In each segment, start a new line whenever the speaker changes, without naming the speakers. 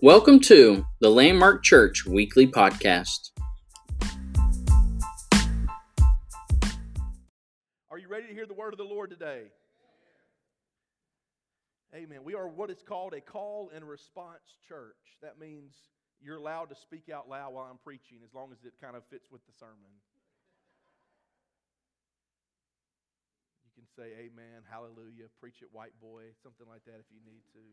Welcome to the Landmark Church Weekly Podcast.
Are you ready to hear the word of the Lord today? Amen. We are what is called a call and response church. That means you're allowed to speak out loud while I'm preaching as long as it kind of fits with the sermon. You can say amen, hallelujah, preach it, white boy, something like that if you need to.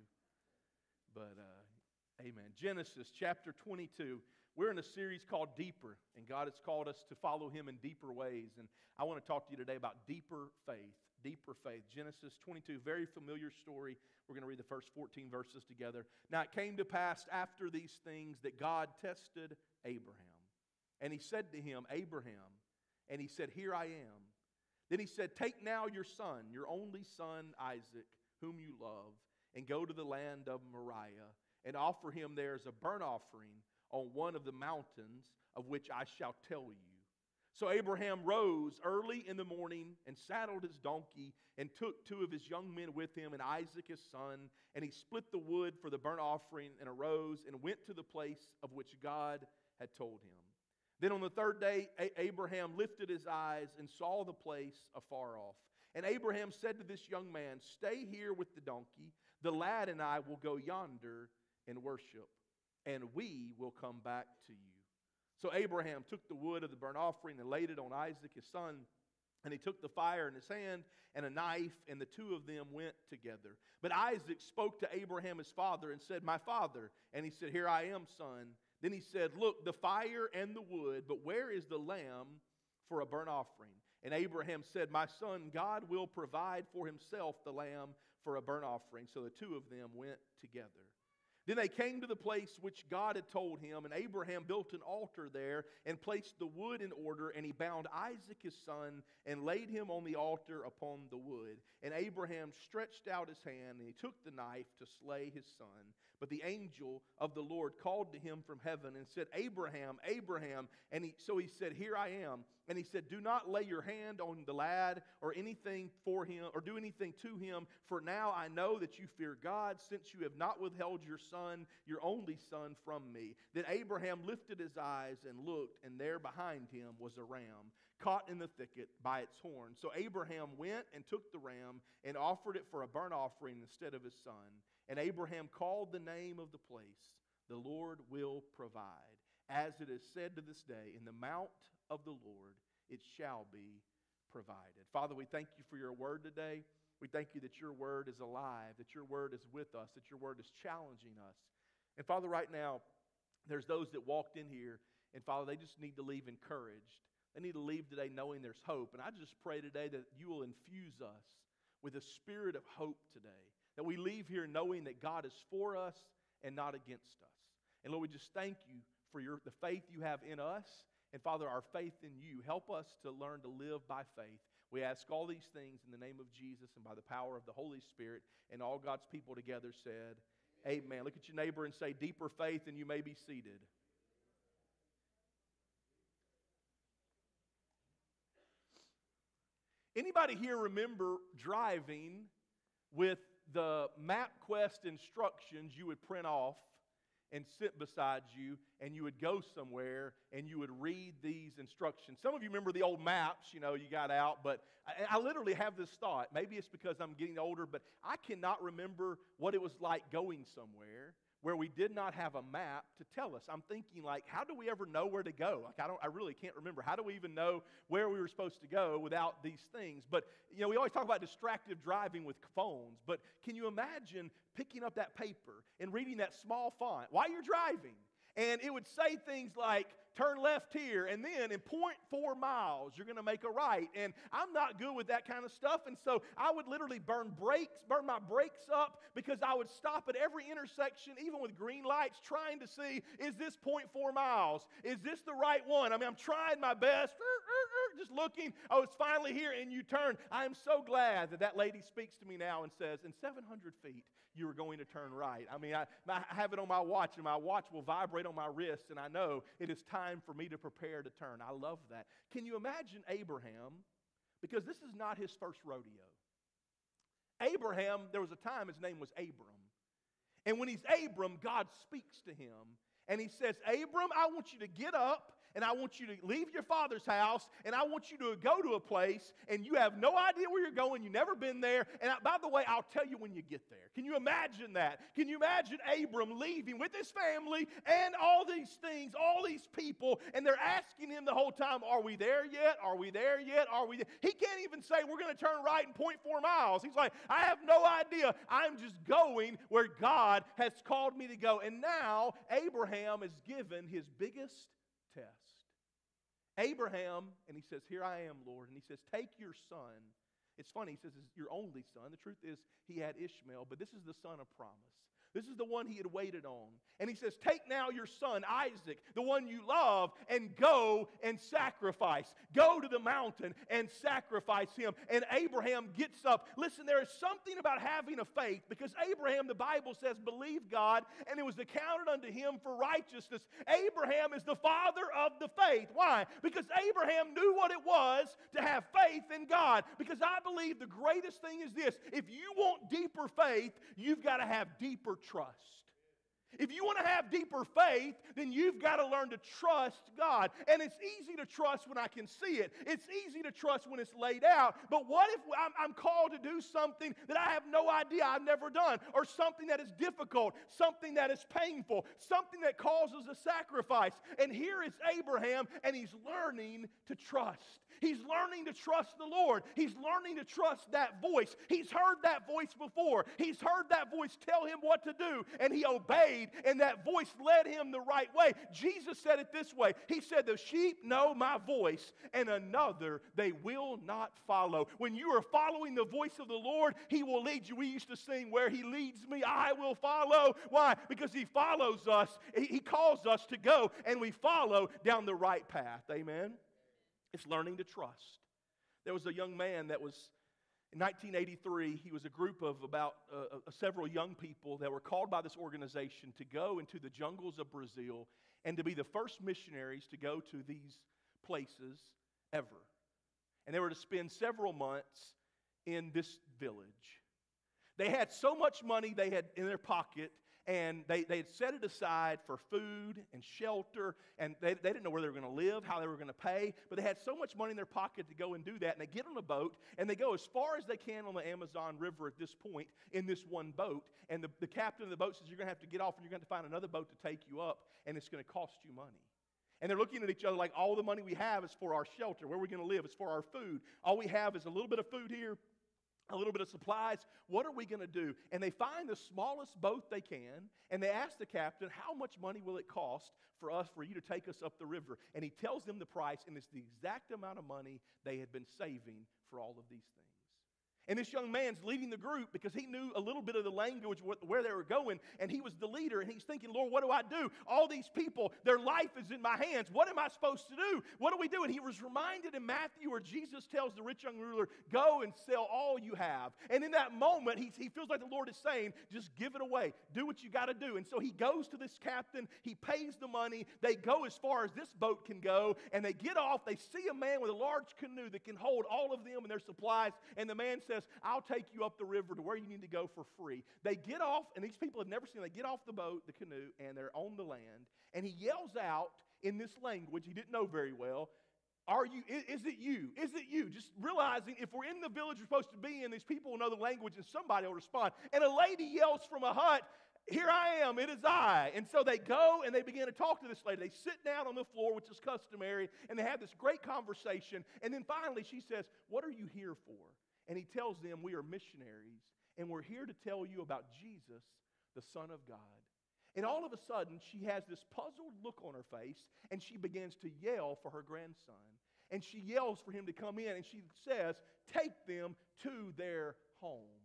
But uh, amen. Genesis chapter 22. We're in a series called Deeper, and God has called us to follow Him in deeper ways. And I want to talk to you today about deeper faith. Deeper faith. Genesis 22, very familiar story. We're going to read the first 14 verses together. Now it came to pass after these things that God tested Abraham. And He said to him, Abraham, and He said, Here I am. Then He said, Take now your son, your only son Isaac, whom you love, and go to the land of Moriah, and offer him there as a burnt offering on one of the mountains of which I shall tell you. So Abraham rose early in the morning and saddled his donkey and took two of his young men with him and Isaac his son, and he split the wood for the burnt offering and arose and went to the place of which God had told him. Then on the third day, Abraham lifted his eyes and saw the place afar off. And Abraham said to this young man, Stay here with the donkey. The lad and I will go yonder and worship, and we will come back to you. So Abraham took the wood of the burnt offering and laid it on Isaac his son. And he took the fire in his hand and a knife, and the two of them went together. But Isaac spoke to Abraham his father and said, My father. And he said, Here I am, son. Then he said, Look, the fire and the wood, but where is the lamb for a burnt offering? And Abraham said, My son, God will provide for himself the lamb for a burnt offering. So the two of them went together. Then they came to the place which God had told him, and Abraham built an altar there and placed the wood in order, and he bound Isaac his son and laid him on the altar upon the wood. And Abraham stretched out his hand, and he took the knife to slay his son. But the angel of the Lord called to him from heaven and said, Abraham, Abraham. And he, so he said, Here I am. And he said, Do not lay your hand on the lad or anything for him, or do anything to him, for now I know that you fear God, since you have not withheld your son, your only son, from me. Then Abraham lifted his eyes and looked, and there behind him was a ram caught in the thicket by its horn. So Abraham went and took the ram and offered it for a burnt offering instead of his son. And Abraham called the name of the place, The Lord will provide. As it is said to this day, In the mount of the Lord it shall be provided. Father, we thank you for your word today. We thank you that your word is alive, that your word is with us, that your word is challenging us. And Father, right now, there's those that walked in here, and Father, they just need to leave encouraged. They need to leave today knowing there's hope. And I just pray today that you will infuse us with a spirit of hope today. That we leave here knowing that God is for us and not against us. And Lord, we just thank you for your, the faith you have in us. And Father, our faith in you. Help us to learn to live by faith. We ask all these things in the name of Jesus and by the power of the Holy Spirit. And all God's people together said, Amen. Amen. Look at your neighbor and say, Deeper faith, and you may be seated. Anybody here remember driving with the MapQuest instructions you would print off and sit beside you, and you would go somewhere and you would read these instructions. Some of you remember the old maps, you know, you got out, but I, I, literally have this thought. Maybe it's because I'm getting older, but I cannot remember what it was like going somewhere where we did not have a map to tell us. I'm thinking like, how do we ever know where to go? Like I don't I really can't remember. How do we even know where we were supposed to go without these things? But you know, we always talk about distractive driving with phones, but can you imagine picking up that paper and reading that small font while you're driving? And it would say things like, turn left here, and then in 0.4 miles, you're going to make a right. And I'm not good with that kind of stuff. And so I would literally burn brakes, burn my brakes up because I would stop at every intersection, even with green lights, trying to see, is this 0.4 miles? Is this the right one? I mean, I'm trying my best, er, er, er, just looking. Oh, it's finally here, and you turn. I am so glad that that lady speaks to me now and says, in 700 feet, you are going to turn right. I mean, I, I have it on my watch, and my watch will vibrate on my wrist, and I know it is time for me to prepare to turn. I love that. Can you imagine Abraham? Because this is not his first rodeo. Abraham, there was a time his name was Abram. And when he's Abram, God speaks to him and he says, Abram, I want you to get up and I want you to leave your father's house, and I want you to go to a place, and you have no idea where you're going. You've never been there. And I, by the way, I'll tell you when you get there. Can you imagine that? Can you imagine Abram leaving with his family and all these things, all these people, and they're asking him the whole time, Are we there yet? Are we there yet? Are we there? He can't even say, We're going to turn right in 0.4 miles. He's like, I have no idea. I'm just going where God has called me to go. And now Abraham is given his biggest. Abraham, and he says, Here I am, Lord. And he says, Take your son. It's funny, he says, your only son. The truth is, he had Ishmael, but this is the son of promise. This is the one he had waited on. And he says, Take now your son, Isaac, the one you love, and go and sacrifice. Go to the mountain and sacrifice him. And Abraham gets up. Listen, there is something about having a faith because Abraham, the Bible says, believed God, and it was accounted unto him for righteousness. Abraham is the father of the faith. Why? Because Abraham knew what it was to have faith in God. Because I believe the greatest thing is this if you want deeper faith, you've got to have deeper trust. If you want to have deeper faith, then you've got to learn to trust God. And it's easy to trust when I can see it, it's easy to trust when it's laid out. But what if I'm, called to do something that I have no idea I've never done, or something that is difficult, something that is painful, something that causes a sacrifice? And here is Abraham, and he's learning to trust. He's learning to trust the Lord. He's learning to trust that voice. He's heard that voice before. He's heard that voice tell him what to do, and he obeyed, and that voice led him the right way. Jesus said it this way He said, The sheep know my voice, and another they will not follow. When you are following the voice of the Lord, He will lead you. We used to sing, Where He leads me, I will follow. Why? Because He follows us, He calls us to go, and we follow down the right path. Amen. It's learning to trust. There was a young man that was in 1983, he was a group of about uh, uh, several young people that were called by this organization to go into the jungles of Brazil and to be the first missionaries to go to these places ever. And they were to spend several months in this village. They had so much money they had in their pocket and they, they had set it aside for food and shelter, and they, they didn't know where they were going to live, how they were going to pay, but they had so much money in their pocket to go and do that. And they get on a boat, and they go as far as they can on the Amazon River at this point in this one boat. And the, the captain of the boat says, You're going to have to get off, and you're going to find another boat to take you up, and it's going to cost you money. And they're looking at each other like all the money we have is for our shelter, where we're going to live, it's for our food. All we have is a little bit of food here, a little bit of supplies. What are we going to do? And they find the smallest boat they can, and they ask the captain, How much money will it cost for us, for you to take us up the river? And he tells them the price, and it's the exact amount of money they had been saving for all of these things. And this young man's leading the group because he knew a little bit of the language where they were going, and he was the leader. And he's thinking, Lord, what do I do? All these people, their life is in my hands. What am I supposed to do? What do we do? And he was reminded in Matthew where Jesus tells the rich young ruler, Go and sell all you have. And in that moment, he, he feels like the Lord is saying, Just give it away. Do what you got to do. And so he goes to this captain, he pays the money. They go as far as this boat can go, and they get off. They see a man with a large canoe that can hold all of them and their supplies. And the man says, says, I'll take you up the river to where you need to go for free. They get off, and these people have never seen, they get off the boat, the canoe, and they're on the land. And he yells out in this language he didn't know very well, are you, is it you? Is it you? Just realizing if we're in the village we're supposed to be in, these people will know the language and somebody will respond. And a lady yells from a hut, Here I am, it is I. And so they go and they begin to talk to this lady. They sit down on the floor, which is customary, and they have this great conversation. And then finally she says, What are you here for? And he tells them, We are missionaries, and we're here to tell you about Jesus, the Son of God. And all of a sudden, she has this puzzled look on her face, and she begins to yell for her grandson. And she yells for him to come in, and she says, Take them to their home.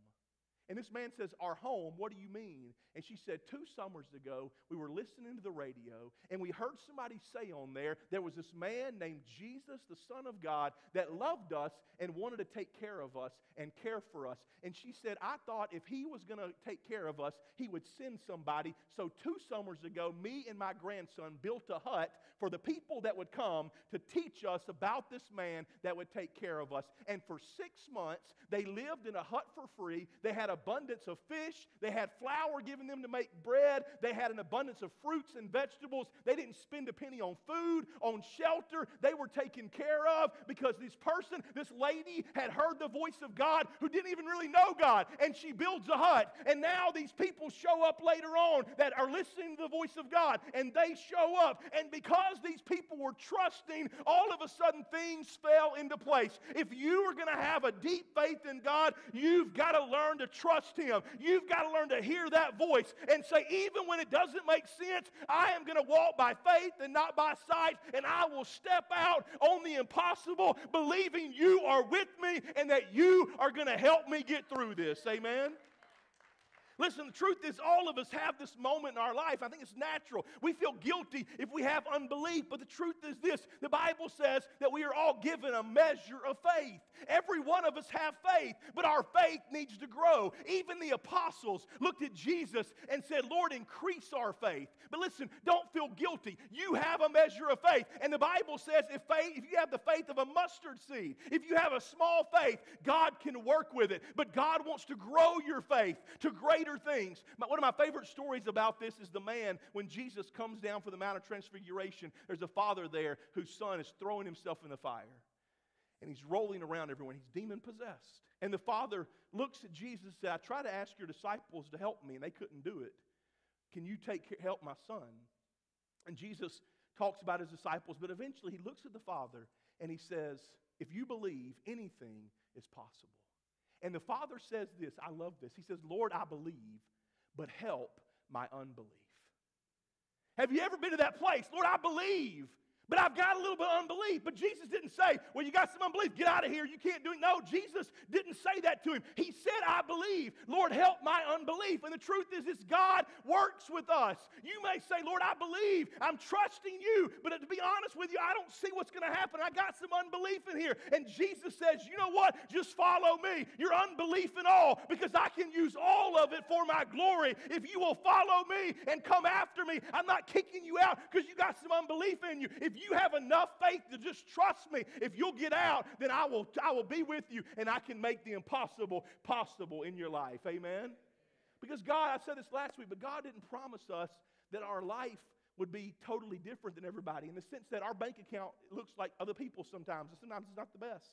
And this man says, Our home, what do you mean? And she said, Two summers ago, we were listening to the radio, and we heard somebody say on there, there was this man named Jesus, the Son of God, that loved us and wanted to take care of us and care for us. And she said, I thought if he was going to take care of us, he would send somebody. So, two summers ago, me and my grandson built a hut for the people that would come to teach us about this man that would take care of us. And for six months, they lived in a hut for free. They had a abundance of fish. They had flour given them to make bread. They had an abundance of fruits and vegetables. They didn't spend a penny on food, on shelter. They were taken care of because this person, this lady, had heard the voice of God who didn't even really know God. And she builds a hut. And now these people show up later on that are listening to the voice of God. And they show up. And because these people were trusting, all of a sudden things fell into place. If you are going to have a deep faith in God, you've got to learn to trust Him. You've got to learn to hear that voice and say, even when it doesn't make sense, I am going to walk by faith and not by sight, and I will step out on the impossible, believing you are with me and that you are going to help me get through this. Amen. Listen, the truth is, all of us have this moment in our life. I think it's natural. We feel guilty if we have unbelief, but the truth is this the Bible says that we are all given a measure of faith. Every one of us have faith, but our faith needs to grow. Even the apostles looked at Jesus and said, Lord, increase our faith. But listen, don't feel guilty. You have a measure of faith. And the Bible says if faith, if you have the faith of a mustard seed, if you have a small faith, God can work with it. But God wants to grow your faith to greater greater things. One of my favorite stories about this is the man when Jesus comes down for the Mount of Transfiguration. There's a father there whose son is throwing himself in the fire. And he's rolling around everyone. He's demon possessed. And the father looks at Jesus and says, I try to ask your disciples to help me, and they couldn't do it. Can you take help my son? And Jesus talks about his disciples, but eventually he looks at the father and he says, If you believe, anything is possible. And the father says this I love this. He says, Lord, I believe, but help my unbelief. Have you ever been to that place? Lord, I believe, but I've got a little bit of unbelief. But Jesus didn't say, Well, you got some unbelief, get out of here, you can't do it. No, Jesus didn't say that to him. He said, I believe. Lord, help my unbelief. And the truth is, this God works with us. You may say, Lord, I believe, I'm trusting you. But to be honest with you, I don't see what's going to happen. I got some unbelief in here. And Jesus says, You know what? Just follow me. Your unbelief and all, because I can use all of it for my glory. If you will follow me and come after me, I'm not kicking you out because you got some unbelief in you. If you have enough faith to just trust me, if you'll get out, then I will, I will be with you and I can make the impossible possible in your life. Amen? Because God, I said this last week, but God didn't promise us that our life would be totally different than everybody in the sense that our bank account looks like other people's sometimes, and sometimes it's not the best.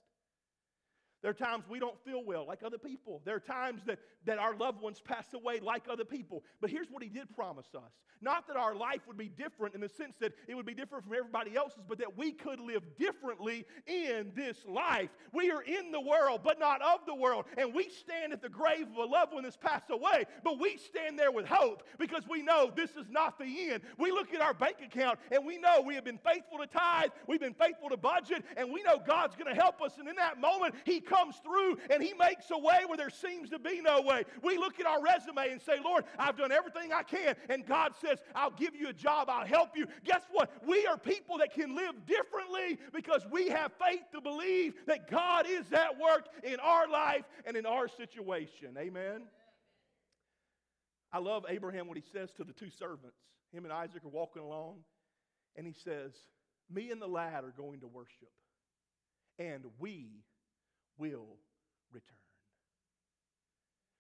There are times we don't feel well like other people. There are times that, that our loved ones pass away like other people. But here's what he did promise us not that our life would be different in the sense that it would be different from everybody else's, but that we could live differently in this life. We are in the world, but not of the world. And we stand at the grave of a loved one that's passed away, but we stand there with hope because we know this is not the end. We look at our bank account and we know we have been faithful to tithe, we've been faithful to budget, and we know God's going to help us. And in that moment, He comes through and He makes a way where there seems to be no way. We look at our resume and say, Lord, I've done everything I can. And God says, I'll give you a job, I'll help you. Guess what? We are people that can live differently because we have faith to believe that God is at work in our life and in our situation. Amen. I love Abraham what he says to the two servants. Him and Isaac are walking along, and he says, Me and the lad are going to worship, and we will return.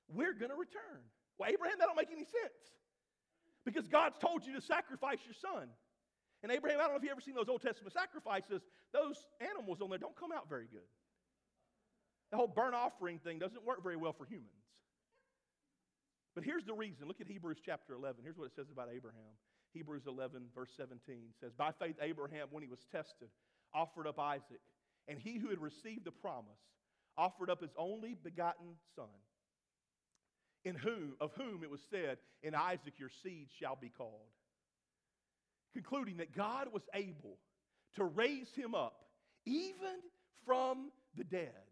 We're going to return. Well, Abraham, that don't make any sense. Because God's told you to sacrifice your son. And Abraham, I don't know if you've ever seen those Old Testament sacrifices, those animals on there don't come out very good. The whole burnt offering thing doesn't work very well for humans. But here's the reason. Look at Hebrews chapter 11. Here's what it says about Abraham. Hebrews 11, verse 17 says, By faith, Abraham, when he was tested, offered up Isaac. And he who had received the promise offered up his only begotten son, in whom, of whom it was said, In Isaac your seed shall be called. Concluding that God was able to raise him up even from the dead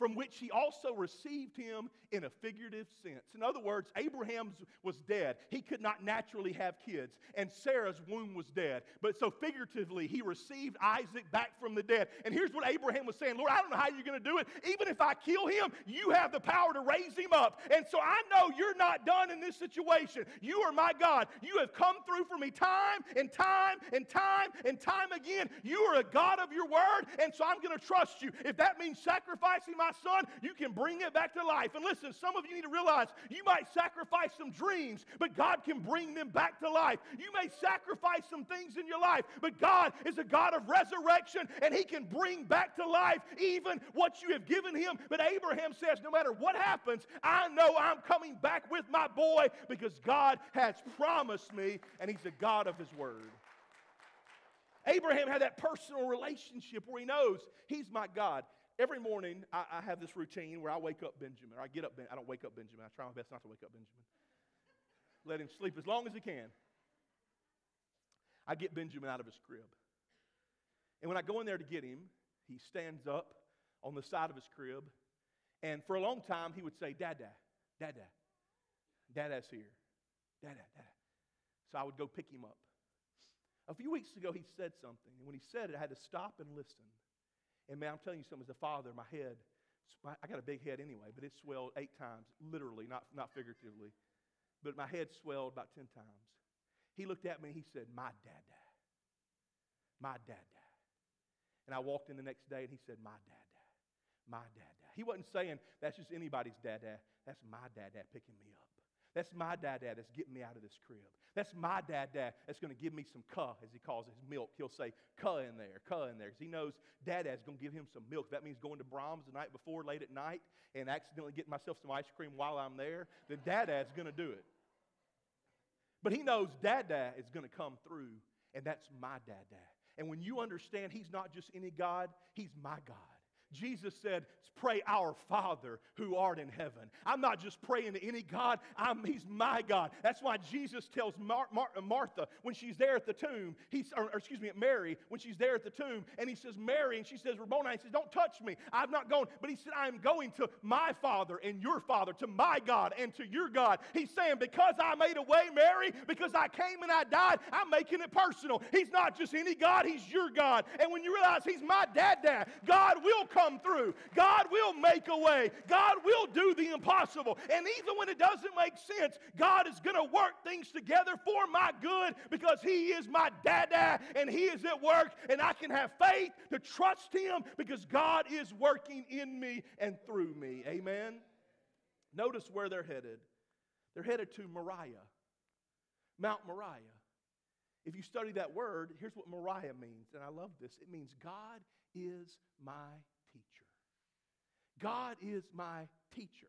from which he also received him in a figurative sense. In other words, Abraham was dead. He could not naturally have kids, and Sarah's womb was dead. But so figuratively, he received Isaac back from the dead. And here's what Abraham was saying Lord, I don't know how you're going to do it. Even if I kill him, you have the power to raise him up. And so I know you're not done in this situation. You are my God. You have come through for me time and time and time and time again. You are a God of your word, and so I'm going to trust you. If that means sacrificing my my son, you can bring it back to life. And listen, some of you need to realize you might sacrifice some dreams, but God can bring them back to life. You may sacrifice some things in your life, but God is a God of resurrection and He can bring back to life even what you have given Him. But Abraham says, no matter what happens, I know I'm coming back with my boy because God has promised me and He's a God of His word. Abraham had that personal relationship where he knows he's my God. Every morning, I, I, have this routine where I wake up Benjamin, or I get up. Ben, I don't wake up Benjamin. I try my best not to wake up Benjamin. Let him sleep as long as he can. I get Benjamin out of his crib. And when I go in there to get him, he stands up on the side of his crib. And for a long time, he would say, Dada, Dada, Dada's here. Dada, Dada. So I would go pick him up. A few weeks ago, he said something. And when he said it, I had to stop and listen. And man, I'm telling you something, as a father, my head, I got a big head anyway, but it swelled eight times, literally, not, not figuratively. But my head swelled about 10 times. He looked at me and he said, My dada. My dada. And I walked in the next day and he said, My dada. My dada. He wasn't saying that's just anybody's dada. That's my dad dada picking me up. That's my dad dad that's getting me out of this crib. That's my dad dad that's going to give me some cuh, as he calls it, his milk. He'll say cuh in there, cuh in there, because he knows dad dad's going to give him some milk. That means going to Braum's the night before, late at night, and accidentally getting myself some ice cream while I'm there. Then dad dad's going to do it. But he knows dad dad is going to come through, and that's my dad dad. And when you understand he's not just any God, he's my God. Jesus said, Pray our Father who art in heaven. I'm not just praying to any God, I'm, He's my God. That's why Jesus tells Mar- Mar- Martha when she's there at the tomb, he's, or, or, excuse me, Mary, when she's there at the tomb, and he says, Mary, and she says, Rabboni, he says, Don't touch me. I've not gone. But he said, I am going to my Father and your Father, to my God and to your God. He's saying, Because I made a way, Mary, because I came and I died, I'm making it personal. He's not just any God, He's your God. And when you realize He's my dad, dad, God will come come through. God will make a way. God will do the impossible. And even when it doesn't make sense, God is going to work things together for my good because He is my dada and He is at work. And I can have faith to trust Him because God is working in me and through me. Amen. Notice where they're headed. They're headed to Moriah, Mount Moriah. If you study that word, here's what Moriah means, and I love this. It means God is my God is my teacher.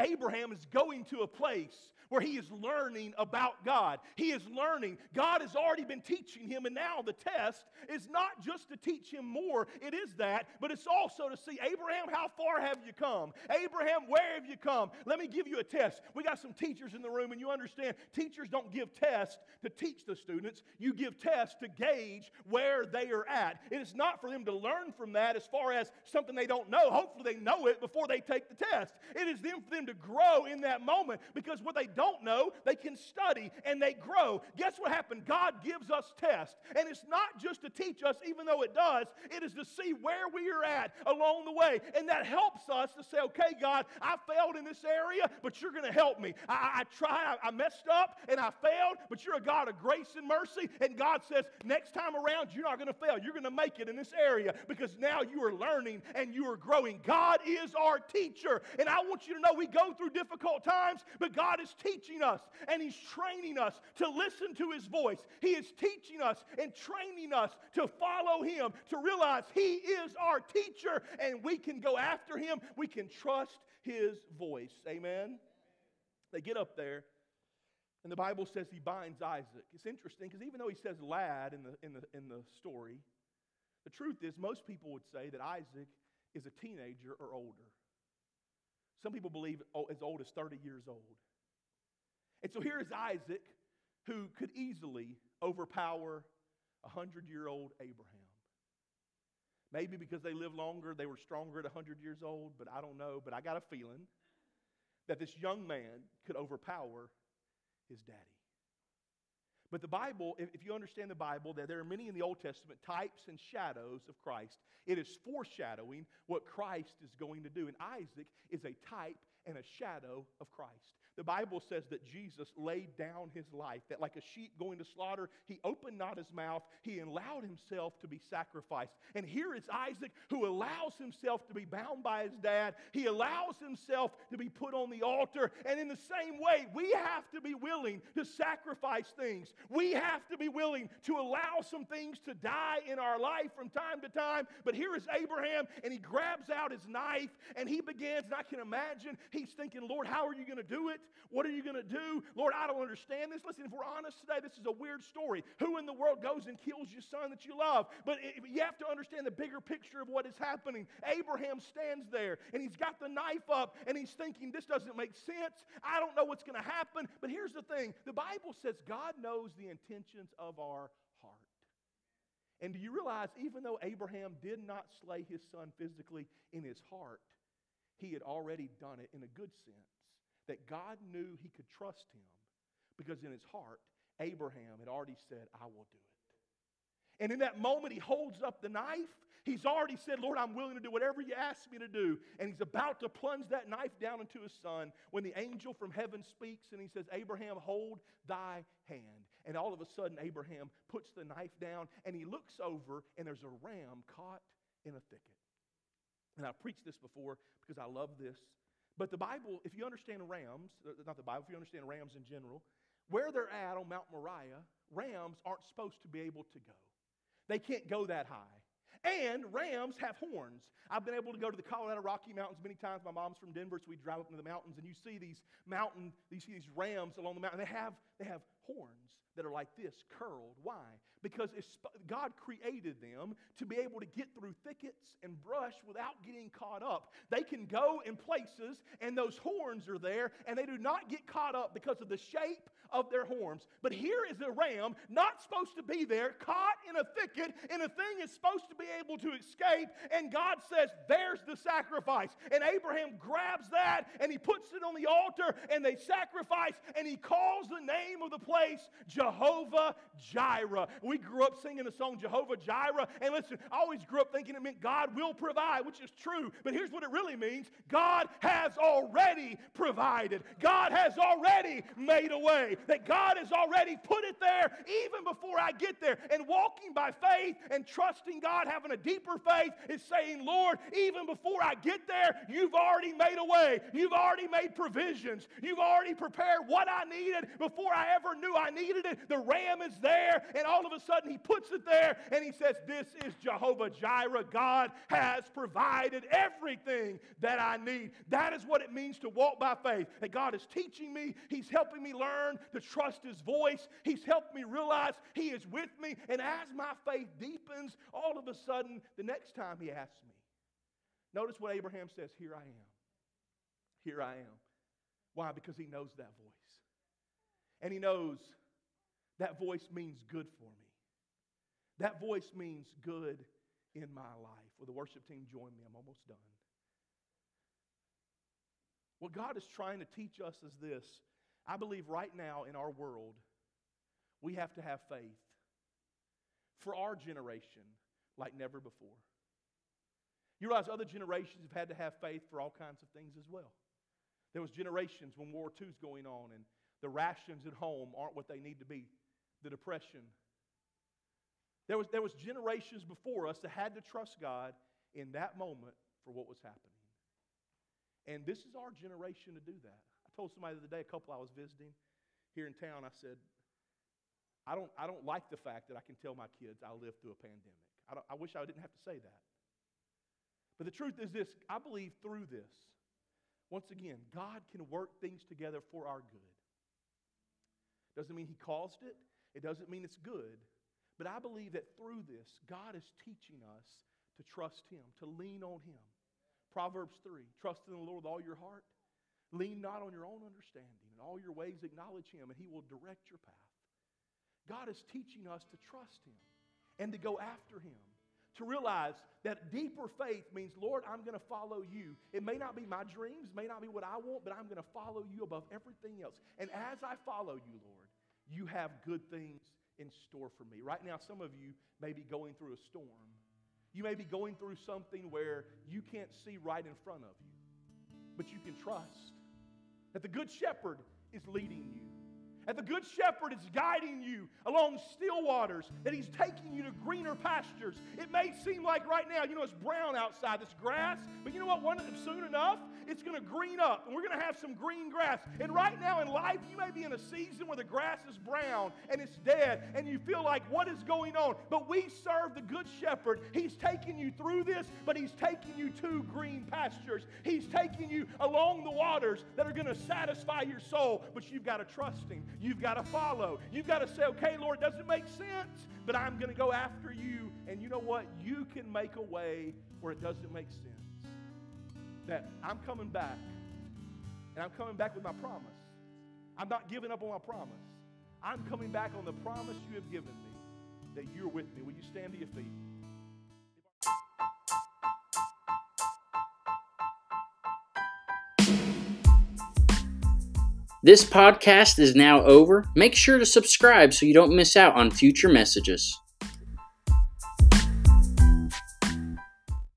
Abraham is going to a place where he is learning about God. He is learning. God has already been teaching him, and now the test is not just to teach him more, it is that, but it's also to see Abraham, how far have you come? Abraham, where have you come? Let me give you a test. We got some teachers in the room, and you understand teachers don't give tests to teach the students, you give tests to gauge where they are at. It is not for them to learn from that as far as something they don't know. Hopefully, they know it before they take the test. It is them them to grow in that moment because what they don't know, they can study and they grow. Guess what happened? God gives us tests. And it's not just to teach us, even though it does, it is to see where we are at along the way. And that helps us to say, okay, God, I failed in this area, but you're going to help me. I, I tried, I, I messed up, and I failed, but you're a God of grace and mercy. And God says, next time around, you're not going to fail. You're going to make it in this area because now you are learning and you are growing. God is our teacher. And I want you to know we go through difficult times, but God is teaching us and He's training us to listen to His voice. He is teaching us and training us to follow Him, to realize He is our teacher and we can go after Him. We can trust His voice. Amen? They get up there. And the Bible says he binds Isaac. It's interesting because even though he says lad in the, in, the, in the story, the truth is most people would say that Isaac is a teenager or older. Some people believe oh, as old as 30 years old. And so here is Isaac, who could easily overpower a hundred year old Abraham. Maybe because they lived longer, they were stronger at 100 years old, but I don't know. But I got a feeling that this young man could overpower his daddy. But the Bible, if you understand the Bible, that there are many in the Old Testament types and shadows of Christ. It is foreshadowing what Christ is going to do. And Isaac is a type and a shadow of Christ. The Bible says that Jesus laid down his life, that like a sheep going to slaughter, he opened not his mouth, he allowed himself to be sacrificed. And here is Isaac who allows himself to be bound by his dad, he allows himself to be put on the altar. And in the same way, we have to be willing to sacrifice things. We have to be willing to allow some things to die in our life from time to time. But here is Abraham, and he grabs out his knife and he begins, and I can imagine he's thinking, Lord, how are you going to do it? What are you going to do? Lord, I don't understand this. Listen, if we're honest today, this is a weird story. Who in the world goes and kills your son that you love? But you have to understand the bigger picture of what is happening. Abraham stands there and he's got the knife up and he's thinking, this doesn't make sense. I don't know what's going to happen. But here's the thing the Bible says God knows the intentions of our heart. And do you realize, even though Abraham did not slay his son physically in his heart, he had already done it in a good sense that God knew he could trust him because in his heart, Abraham had already said, I will do it. And in that moment, he holds up the knife. He's already said, Lord, I'm willing to do whatever you ask me to do. And he's about to plunge that knife down into his son when the angel from heaven speaks and he says, Abraham, hold thy hand. And all of a sudden, Abraham puts the knife down and he looks over and there's a ram caught in a thicket. And I've preached this before because I love this. But the Bible, if you understand rams, uh, not the Bible, if you understand rams in general, where they're at on Mount Moriah, rams aren't supposed to be able to go. They can't go that high. And rams have horns. I've been able to go to the Colorado Rocky Mountains many times. My mom's from Denver, so we drive up into the mountains, and you see these mountain, you see these rams along the mountain. They have, they have horns that are like this, curled. Why? Because God created them to be able to get through thickets and brush without getting caught up. They can go in places, and those horns are there, and they do not get caught up because of the shape of their horns. But here is a ram not supposed to be there, caught in a thicket, and a thing is supposed to be able to escape. And God says, There's the sacrifice. And Abraham grabs that and he puts it on the altar, and they sacrifice, and he calls the name of the place Jehovah Jireh. We grew up singing the song Jehovah Jireh. And listen, I always grew up thinking it meant God will provide, which is true. But here's what it really means God has already provided, God has already made a way, that God has already put it there even before I get there. And walking by faith and trusting God, having a deeper faith, is saying, Lord, even before I get there, you've already made a way. You've already made provisions. You've already prepared what I needed before I ever knew I needed it. The ram is there, and all of a sudden he puts it there and he says, This is Jehovah Jireh. God has provided everything that I need. That is what it means to walk by faith. That God is teaching me, He's helping me learn to trust His voice, He's helped me realize He is with me. And as my faith deepens, all of a sudden, the next time He asks me, notice what Abraham says Here I am. Here I am. Why? Because he knows that voice. And he knows that voice means good for me. That voice means good in my life. Will the worship team join me? I'm almost done. What God is trying to teach us is this. I believe right now in our world, we have to have faith for our generation like never before. You realize other generations have had to have faith for all kinds of things as well. There was generations when World War II is going on and the rations at home aren't what they need to be the depression. There was, there was generations before us that had to trust God in that moment for what was happening. And this is our generation to do that. I told somebody the other day, a couple I was visiting here in town, I said, I don't, I don't like the fact that I can tell my kids I lived through a pandemic. I, I wish I didn't have to say that. But the truth is this I believe through this, once again, God can work things together for our good. Doesn't mean He caused it, it doesn't mean it's good, but I believe that through this, God is teaching us to trust Him, to lean on Him. Proverbs 3 Trust in the Lord with all your heart. Lean not on your own understanding. In all your ways, acknowledge Him, and He will direct your path. God is teaching us to trust Him and to go after Him. To realize that deeper faith means, Lord, I'm going to follow you. It may not be my dreams, may not be what I want, but I'm going to follow you above everything else. And as I follow you, Lord, you have good things in store for me. Right now, some of you may be going through a storm. You may be going through something where you can't see right in front of you. but you can trust that the Good Shepherd is leading you. That the Good Shepherd is guiding you along still waters, that He's taking you to greener pastures. It may seem like right now, you know, it's brown outside, this grass, but you know what? One, soon enough, it's going to green up, and we're going to have some green grass. And right now in life, you may be in a season where the grass is brown and it's dead, and you feel like, what is going on? But we serve the Good Shepherd. He's taking you through this, but He's taking you to green pastures. He's taking you along the waters that are going to satisfy your soul, but you've got to trust Him. You've got to follow. You've got to say, okay, Lord, it doesn't make sense, but I'm going to go after you. And you know what? You can make a way where it doesn't make sense that I'm coming back, and I'm coming back with my promise. I'm not giving up on my promise. I'm coming back on the promise you have given me that you're with me. Will you stand to your feet?
This podcast is now over. Make sure to subscribe so you don't miss out on future messages.